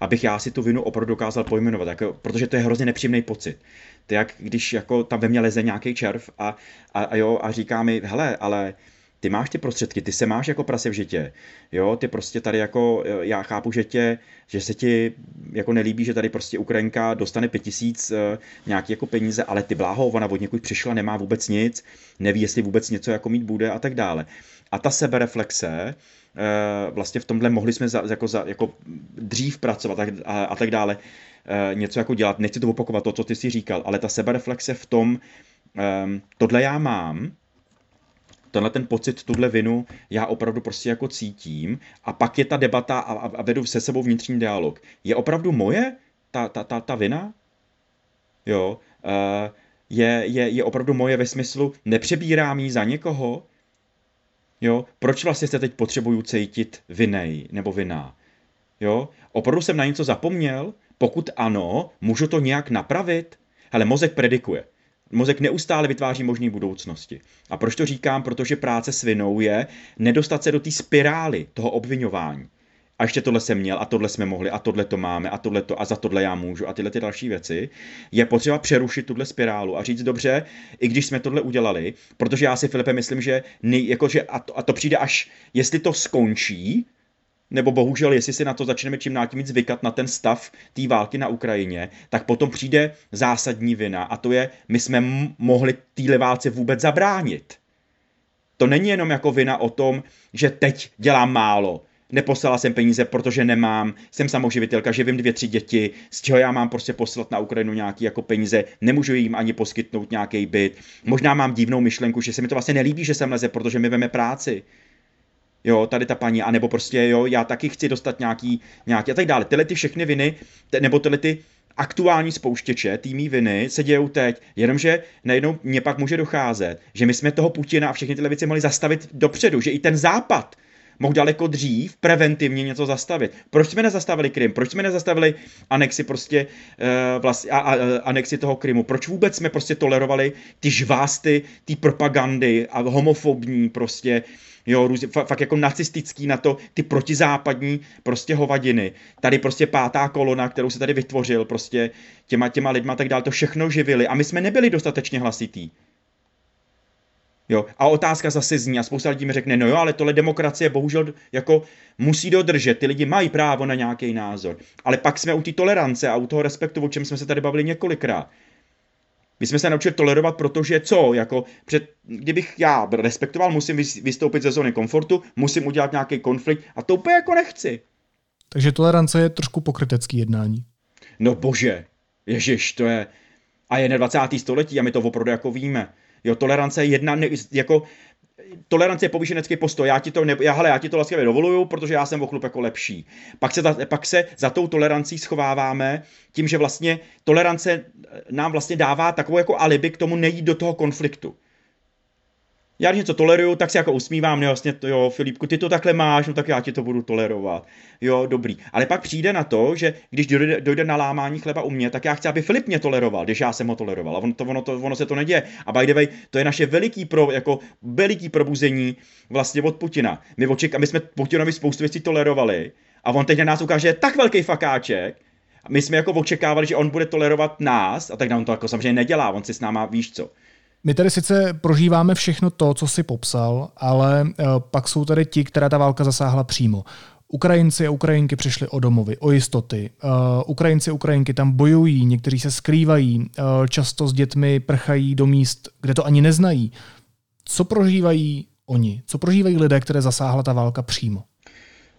S2: abych já si tu vinu opravdu dokázal pojmenovat, jako, protože to je hrozně nepříjemný pocit. To jak když jako tam ve mně leze nějaký červ a, a, a, jo, a říká mi, hele, ale ty máš ty prostředky, ty se máš jako prase v žitě, jo, ty prostě tady jako, já chápu, že tě, že se ti jako nelíbí, že tady prostě Ukrajinka dostane pět tisíc uh, nějaký jako peníze, ale ty bláho, ona od někud přišla, nemá vůbec nic, neví, jestli vůbec něco jako mít bude a tak dále. A ta sebereflexe, Eh, vlastně v tomhle mohli jsme za, jako, za, jako dřív pracovat a, a, a tak dále, něco jako dělat. Nechci to opakovat, to, co ty si říkal, ale ta sebereflexe v tom, tohle já mám, tenhle ten pocit, tuhle vinu, já opravdu prostě jako cítím a pak je ta debata a, a vedu se sebou vnitřní dialog. Je opravdu moje ta, ta, ta, ta vina? Jo, uh, je, je, je opravdu moje ve smyslu, nepřebírám ji za někoho, Jo? Proč vlastně se teď potřebuju cítit vinej nebo viná? Jo? Opravdu jsem na něco zapomněl? Pokud ano, můžu to nějak napravit? Hele, mozek predikuje. Mozek neustále vytváří možné budoucnosti. A proč to říkám? Protože práce s vinou je nedostat se do té spirály toho obvinování. A ještě tohle jsem měl, a tohle jsme mohli, a tohle to máme, a tohle to, a za tohle já můžu, a tyhle ty další věci. Je potřeba přerušit tuhle spirálu a říct dobře, i když jsme tohle udělali, protože já si, Filipe, myslím, že, nej, jako, že a, to, a to přijde až, jestli to skončí, nebo bohužel, jestli si na to začneme čím dál tím víc zvykat na ten stav té války na Ukrajině, tak potom přijde zásadní vina a to je, my jsme mohli téhle válce vůbec zabránit. To není jenom jako vina o tom, že teď dělám málo, neposlala jsem peníze, protože nemám, jsem samoživitelka, živím dvě, tři děti, z čeho já mám prostě poslat na Ukrajinu nějaký jako peníze, nemůžu jim ani poskytnout nějaký byt. Možná mám divnou myšlenku, že se mi to vlastně nelíbí, že jsem leze, protože mi veme práci jo, tady ta paní, anebo prostě, jo, já taky chci dostat nějaký, nějaký a tak dále. Tyhle ty všechny viny, te, nebo tyhle ty aktuální spouštěče, týmí viny se dějou teď, jenomže najednou mě pak může docházet, že my jsme toho Putina a všechny tyhle věci mohli zastavit dopředu, že i ten západ mohl daleko dřív preventivně něco zastavit. Proč jsme nezastavili Krym? Proč jsme nezastavili anexi prostě uh, vlast, a, a, anexi toho Krymu? Proč vůbec jsme prostě tolerovali ty žvásty, ty propagandy a homofobní prostě jo, růz, fakt jako nacistický na to, ty protizápadní prostě hovadiny. Tady prostě pátá kolona, kterou se tady vytvořil prostě těma, těma lidma tak dál, to všechno živili a my jsme nebyli dostatečně hlasitý. Jo, a otázka zase zní a spousta lidí mi řekne, no jo, ale tohle demokracie bohužel jako musí dodržet, ty lidi mají právo na nějaký názor. Ale pak jsme u té tolerance a u toho respektu, o čem jsme se tady bavili několikrát. My jsme se naučili tolerovat, protože co? Jako před, kdybych já respektoval, musím vystoupit ze zóny komfortu, musím udělat nějaký konflikt a to úplně jako nechci.
S1: Takže tolerance je trošku pokrytecký jednání.
S2: No bože, ježiš, to je... A je 20. století a my to opravdu jako víme. Jo, tolerance je jedna, ne, jako tolerance je povýšenecký postoj, já ti to, ne, já, hele, já ti to laskavě dovoluju, protože já jsem o chlup jako lepší. Pak se, za, pak se za tou tolerancí schováváme tím, že vlastně tolerance nám vlastně dává takovou jako alibi k tomu nejít do toho konfliktu já když něco toleruju, tak si jako usmívám, ne, vlastně to, jo, Filipku, ty to takhle máš, no tak já ti to budu tolerovat. Jo, dobrý. Ale pak přijde na to, že když dojde, dojde na lámání chleba u mě, tak já chci, aby Filip mě toleroval, když já jsem ho toleroval. A ono, to, ono, to, ono se to neděje. A by the way, to je naše veliký, pro, jako veliký probuzení vlastně od Putina. My, oček, my jsme Putinovi spoustu věcí tolerovali a on teď na nás ukáže tak velký fakáček, my jsme jako očekávali, že on bude tolerovat nás, a tak on to jako samozřejmě nedělá, on si s náma víš co.
S1: My tady sice prožíváme všechno to, co si popsal, ale uh, pak jsou tady ti, která ta válka zasáhla přímo. Ukrajinci a Ukrajinky přišli o domovy, o jistoty. Uh, Ukrajinci a Ukrajinky tam bojují, někteří se skrývají, uh, často s dětmi prchají do míst, kde to ani neznají. Co prožívají oni? Co prožívají lidé, které zasáhla ta válka přímo?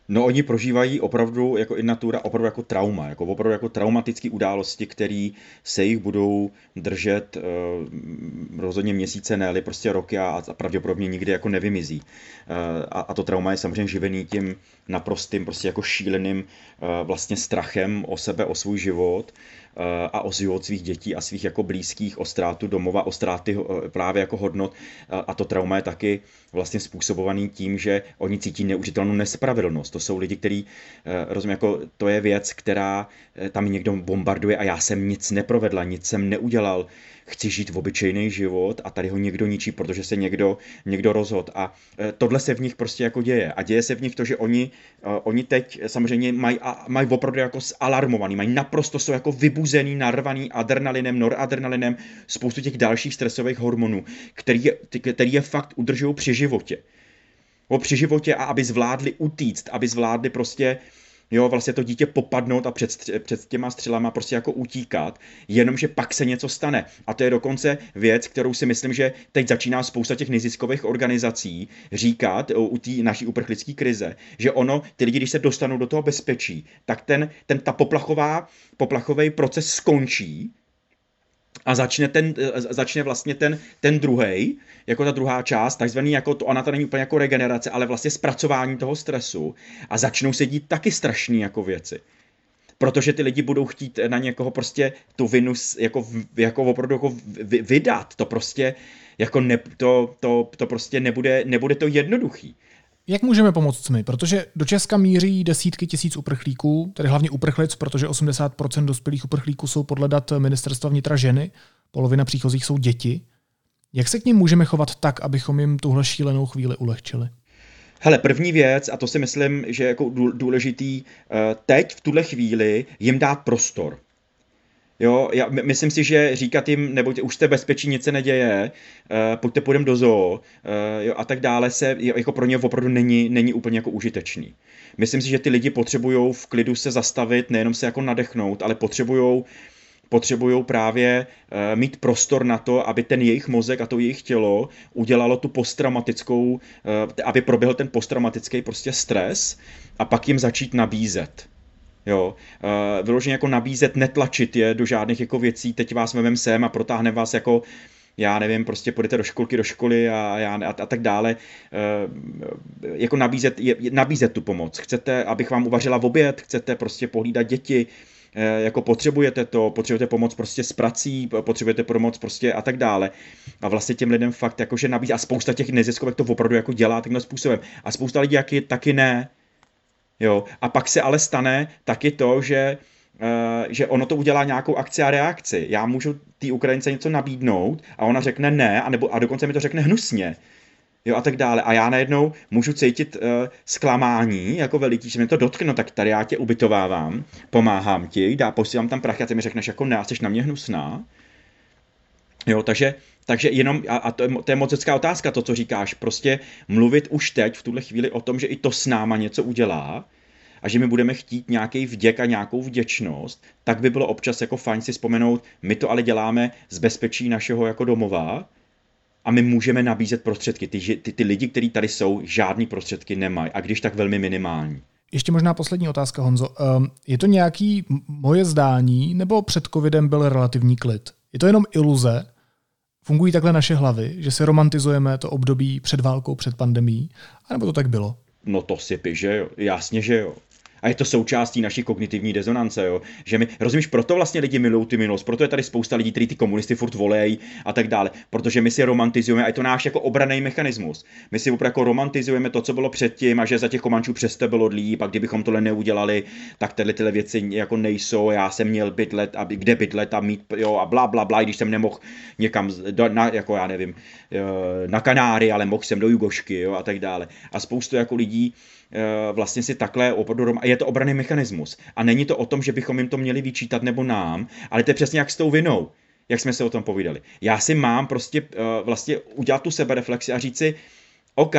S2: No oni prožívají opravdu jako natura, opravdu jako trauma, jako opravdu jako traumatické události, které se jich budou držet uh, rozhodně měsíce, ne, ale prostě roky a, a pravděpodobně nikdy jako nevymizí. Uh, a, a to trauma je samozřejmě živený tím naprostým prostě jako šíleným uh, vlastně strachem o sebe, o svůj život, Eh, a o život svých dětí a svých jako blízkých, o ztrátu domova, o ztráty eh, právě jako hodnot a to trauma je taky vlastně způsobovaný tím, že oni cítí neužitelnou nespravedlnost. To jsou lidi, kteří, eh, rozumím, jako to je věc, která tam někdo bombarduje a já jsem nic neprovedla, nic jsem neudělal, chci žít v obyčejný život a tady ho někdo ničí, protože se někdo, někdo rozhod. A tohle se v nich prostě jako děje. A děje se v nich to, že oni, oni teď samozřejmě mají, mají opravdu jako alarmovaný, mají naprosto jsou jako vybuzený, narvaný adrenalinem, noradrenalinem, spoustu těch dalších stresových hormonů, který je, který je fakt udržují při životě. O při životě a aby zvládli utíct, aby zvládli prostě jo, vlastně to dítě popadnout a před, před těma střelama prostě jako utíkat, jenomže pak se něco stane. A to je dokonce věc, kterou si myslím, že teď začíná spousta těch neziskových organizací říkat u té naší uprchlické krize, že ono, ty lidi, když se dostanou do toho bezpečí, tak ten, ten ta poplachová, poplachový proces skončí, a začne, ten, začne vlastně ten, ten druhý, jako ta druhá část, takzvaný jako to, ona to není úplně jako regenerace, ale vlastně zpracování toho stresu a začnou se dít taky strašný jako věci. Protože ty lidi budou chtít na někoho prostě tu vinu jako, jako opravdu jako vydat. To prostě jako ne, to, to, to prostě nebude, nebude to jednoduchý.
S1: Jak můžeme pomoct my? Protože do Česka míří desítky tisíc uprchlíků, tedy hlavně uprchlic, protože 80% dospělých uprchlíků jsou podle dat ministerstva vnitra ženy, polovina příchozích jsou děti. Jak se k ním můžeme chovat tak, abychom jim tuhle šílenou chvíli ulehčili?
S2: Hele, první věc, a to si myslím, že je jako důležitý, eh, teď v tuhle chvíli jim dát prostor. Jo, já myslím si, že říkat jim, nebo už jste bezpečí, nic se neděje, uh, pojďte půjdem do zoo uh, jo, a tak dále, se jako pro ně opravdu není, není úplně jako užitečný. Myslím si, že ty lidi potřebují v klidu se zastavit, nejenom se jako nadechnout, ale potřebují potřebují právě uh, mít prostor na to, aby ten jejich mozek a to jejich tělo udělalo tu posttraumatickou, uh, aby proběhl ten posttraumatický prostě stres a pak jim začít nabízet. Jo, uh, vyloženě jako nabízet, netlačit je do žádných jako věcí, teď vás vemem sem a protáhne vás jako já nevím, prostě půjdete do školky, do školy a, já, a, a tak dále, e, jako nabízet, je, nabízet tu pomoc. Chcete, abych vám uvařila v oběd, chcete prostě pohlídat děti, e, jako potřebujete to, potřebujete pomoc prostě s prací, potřebujete pomoc prostě a tak dále. A vlastně těm lidem fakt jakože nabízí, a spousta těch neziskovek to opravdu jako dělá tímhle způsobem. A spousta lidí taky, taky ne, Jo? A pak se ale stane taky to, že Uh, že ono to udělá nějakou akci a reakci. Já můžu té Ukrajince něco nabídnout a ona řekne ne, a, nebo, a dokonce mi to řekne hnusně. Jo, a tak dále. A já najednou můžu cítit uh, zklamání jako veliký, že mě to dotkne, no tak tady já tě ubytovávám, pomáhám ti, dá, posílám tam prachy a ty mi řekneš jako ne, jsi na mě hnusná. Jo, takže, takže jenom, a, a to, je, to je moc hezká otázka, to, co říkáš, prostě mluvit už teď v tuhle chvíli o tom, že i to s náma něco udělá, a že my budeme chtít nějaký vděk a nějakou vděčnost, tak by bylo občas jako fajn si vzpomenout, my to ale děláme z bezpečí našeho jako domova a my můžeme nabízet prostředky. Ty, ty, ty lidi, kteří tady jsou, žádný prostředky nemají a když tak velmi minimální.
S1: Ještě možná poslední otázka, Honzo. Ehm, je to nějaký moje zdání, nebo před covidem byl relativní klid? Je to jenom iluze? Fungují takhle naše hlavy, že si romantizujeme to období před válkou, před pandemí? A nebo to tak bylo?
S2: No to si že jo. Jasně, že jo. A je to součástí naší kognitivní rezonance, jo. Že my, rozumíš, proto vlastně lidi milují ty minulost, proto je tady spousta lidí, kteří ty komunisty furt volejí a tak dále, protože my si romantizujeme, a je to náš jako obraný mechanismus. My si opravdu jako romantizujeme to, co bylo předtím a že za těch komančů přeste bylo líp a kdybychom tohle neudělali, tak tyhle tyhle věci jako nejsou, já jsem měl bydlet, a kde bydlet a mít, jo, a bla, bla, bla, když jsem nemohl někam, do, na, jako já nevím, na Kanáry, ale mohl jsem do Jugošky, jo, a tak dále. A spoustu jako lidí, vlastně si takhle opravdu, a je to obraný mechanismus. A není to o tom, že bychom jim to měli vyčítat nebo nám, ale to je přesně jak s tou vinou, jak jsme se o tom povídali. Já si mám prostě uh, vlastně udělat tu sebereflexi a říct si, OK,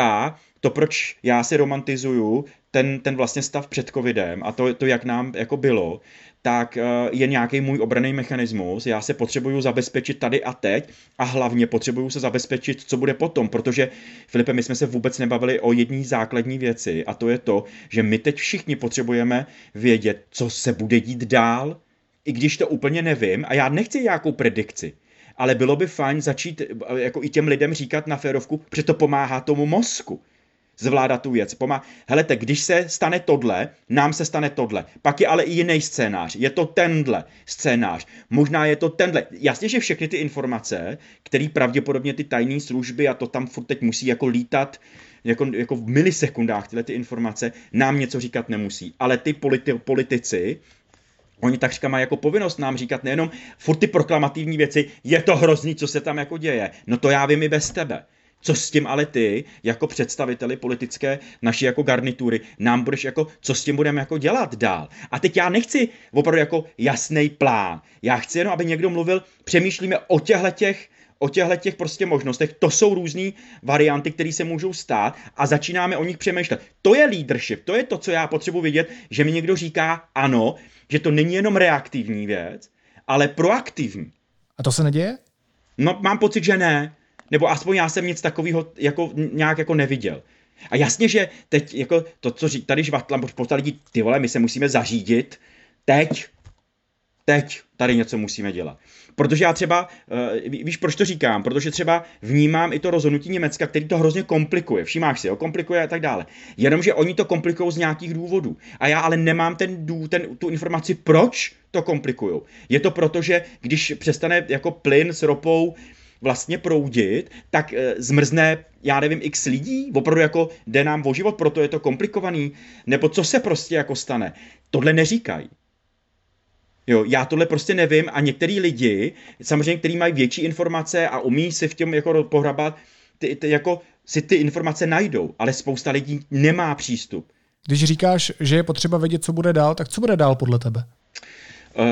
S2: to proč já si romantizuju ten, ten vlastně stav před covidem a to, to jak nám jako bylo, tak eh, je nějaký můj obraný mechanismus, já se potřebuju zabezpečit tady a teď a hlavně potřebuju se zabezpečit, co bude potom, protože Filipe, my jsme se vůbec nebavili o jedné základní věci a to je to, že my teď všichni potřebujeme vědět, co se bude dít dál, i když to úplně nevím a já nechci nějakou predikci, ale bylo by fajn začít eh, jako i těm lidem říkat na férovku, protože to pomáhá tomu mozku zvládat tu věc. Pomá... Helete, když se stane tohle, nám se stane tohle. Pak je ale i jiný scénář. Je to tenhle scénář. Možná je to tenhle. Jasně, že všechny ty informace, které pravděpodobně ty tajné služby a to tam furt teď musí jako lítat, jako, jako v milisekundách tyhle ty informace, nám něco říkat nemusí. Ale ty politi- politici, Oni tak mají jako povinnost nám říkat nejenom furt ty proklamativní věci, je to hrozný, co se tam jako děje. No to já vím i bez tebe. Co s tím ale ty, jako představiteli politické naší jako garnitury, nám budeš jako, co s tím budeme jako dělat dál. A teď já nechci opravdu jako jasný plán. Já chci jenom, aby někdo mluvil, přemýšlíme o těchto těch, o těchto těch prostě možnostech. To jsou různé varianty, které se můžou stát a začínáme o nich přemýšlet. To je leadership, to je to, co já potřebuji vidět, že mi někdo říká ano, že to není jenom reaktivní věc, ale proaktivní.
S1: A to se neděje?
S2: No, mám pocit, že ne. Nebo aspoň já jsem nic takového jako nějak jako neviděl. A jasně, že teď jako to, co ří, tady žvatlam, spousta lidí, ty vole, my se musíme zařídit teď, teď tady něco musíme dělat. Protože já třeba, uh, víš, proč to říkám? Protože třeba vnímám i to rozhodnutí Německa, který to hrozně komplikuje. Všimáš si, jo, komplikuje a tak dále. Jenomže oni to komplikují z nějakých důvodů. A já ale nemám ten, dů, ten, tu informaci, proč to komplikují. Je to proto, že když přestane jako plyn s ropou vlastně proudit, tak e, zmrzne, já nevím, x lidí, opravdu jako jde nám o život, proto je to komplikovaný, nebo co se prostě jako stane. Tohle neříkají. Jo, já tohle prostě nevím a některý lidi, samozřejmě, kteří mají větší informace a umí si v tom jako pohrabat, ty, ty, jako si ty informace najdou, ale spousta lidí nemá přístup.
S1: Když říkáš, že je potřeba vědět, co bude dál, tak co bude dál podle tebe?
S2: Uh,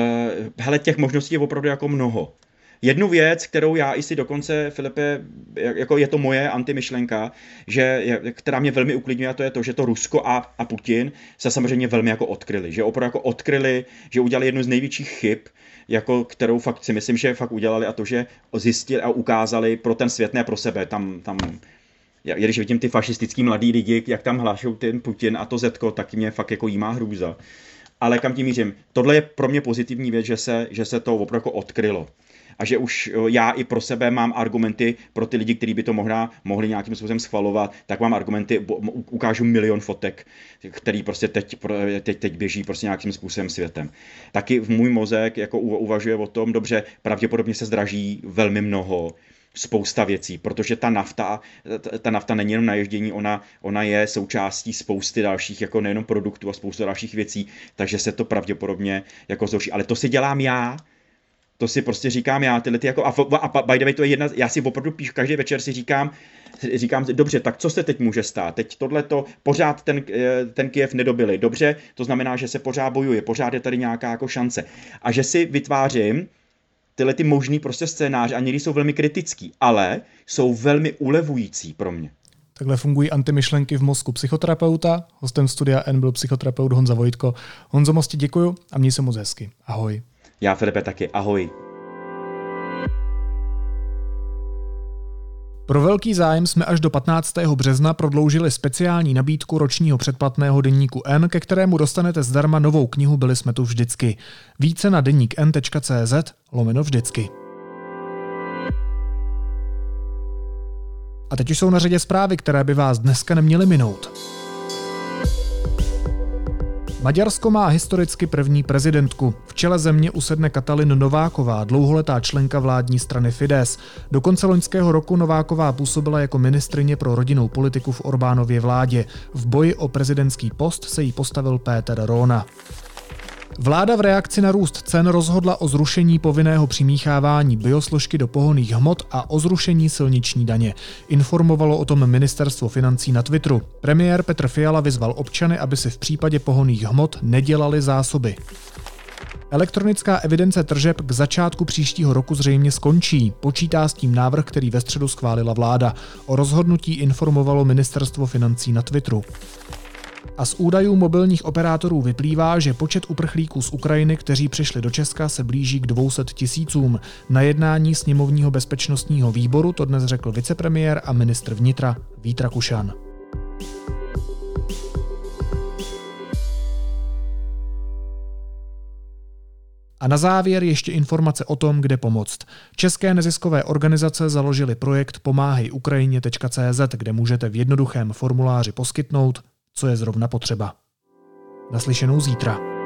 S2: hele, těch možností je opravdu jako mnoho. Jednu věc, kterou já i si dokonce, Filipe, jako je to moje antimyšlenka, že, která mě velmi uklidňuje, a to je to, že to Rusko a, a Putin se samozřejmě velmi jako odkryli. Že opravdu jako odkryli, že udělali jednu z největších chyb, jako kterou fakt si myslím, že fakt udělali a to, že zjistili a ukázali pro ten svět, ne pro sebe, tam, tam já, když vidím ty fašistický mladý lidi, jak tam hlášou ten Putin a to Zetko, tak mě fakt jako jímá hrůza. Ale kam tím mířím? Tohle je pro mě pozitivní věc, že se, že se to opravdu jako odkrylo a že už já i pro sebe mám argumenty pro ty lidi, kteří by to možná mohli nějakým způsobem schvalovat, tak mám argumenty, ukážu milion fotek, který prostě teď, teď, teď běží prostě nějakým způsobem světem. Taky v můj mozek jako uvažuje o tom, dobře, pravděpodobně se zdraží velmi mnoho, spousta věcí, protože ta nafta, ta nafta není jenom na ježdění, ona, ona je součástí spousty dalších, jako nejenom produktů a spoustu dalších věcí, takže se to pravděpodobně jako zhorší. Ale to si dělám já, to si prostě říkám já, tyhle ty jako, a, a by the way, to je jedna, já si opravdu píšu, každý večer si říkám, říkám, dobře, tak co se teď může stát? Teď tohle to, pořád ten, eh, ten Kiev nedobili, dobře, to znamená, že se pořád bojuje, pořád je tady nějaká jako šance. A že si vytvářím tyhle ty možný prostě scénáře a někdy jsou velmi kritický, ale jsou velmi ulevující pro mě.
S1: Takhle fungují antimyšlenky v mozku psychoterapeuta. Hostem studia N byl psychoterapeut Honza Vojtko. Honzo, moc ti děkuju a měj se moc hezky. Ahoj.
S2: Já Filipe taky, ahoj.
S1: Pro velký zájem jsme až do 15. března prodloužili speciální nabídku ročního předplatného denníku N, ke kterému dostanete zdarma novou knihu Byli jsme tu vždycky. Více na deník n.cz lomeno vždycky. A teď už jsou na řadě zprávy, které by vás dneska neměly minout. Maďarsko má historicky první prezidentku. V čele země usedne Katalin Nováková, dlouholetá členka vládní strany Fides. Do konce loňského roku Nováková působila jako ministrině pro rodinnou politiku v Orbánově vládě. V boji o prezidentský post se jí postavil Péter Róna. Vláda v reakci na růst cen rozhodla o zrušení povinného přimíchávání biosložky do pohoných hmot a o zrušení silniční daně. Informovalo o tom ministerstvo financí na Twitteru. Premiér Petr Fiala vyzval občany, aby si v případě pohoných hmot nedělali zásoby. Elektronická evidence tržeb k začátku příštího roku zřejmě skončí. Počítá s tím návrh, který ve středu schválila vláda. O rozhodnutí informovalo ministerstvo financí na Twitteru. A z údajů mobilních operátorů vyplývá, že počet uprchlíků z Ukrajiny, kteří přišli do Česka, se blíží k 200 tisícům. Na jednání sněmovního bezpečnostního výboru to dnes řekl vicepremiér a ministr vnitra Vít Rakušan. A na závěr ještě informace o tom, kde pomoct. České neziskové organizace založily projekt pomáhejukrajině.cz, kde můžete v jednoduchém formuláři poskytnout co je zrovna potřeba. Naslyšenou zítra.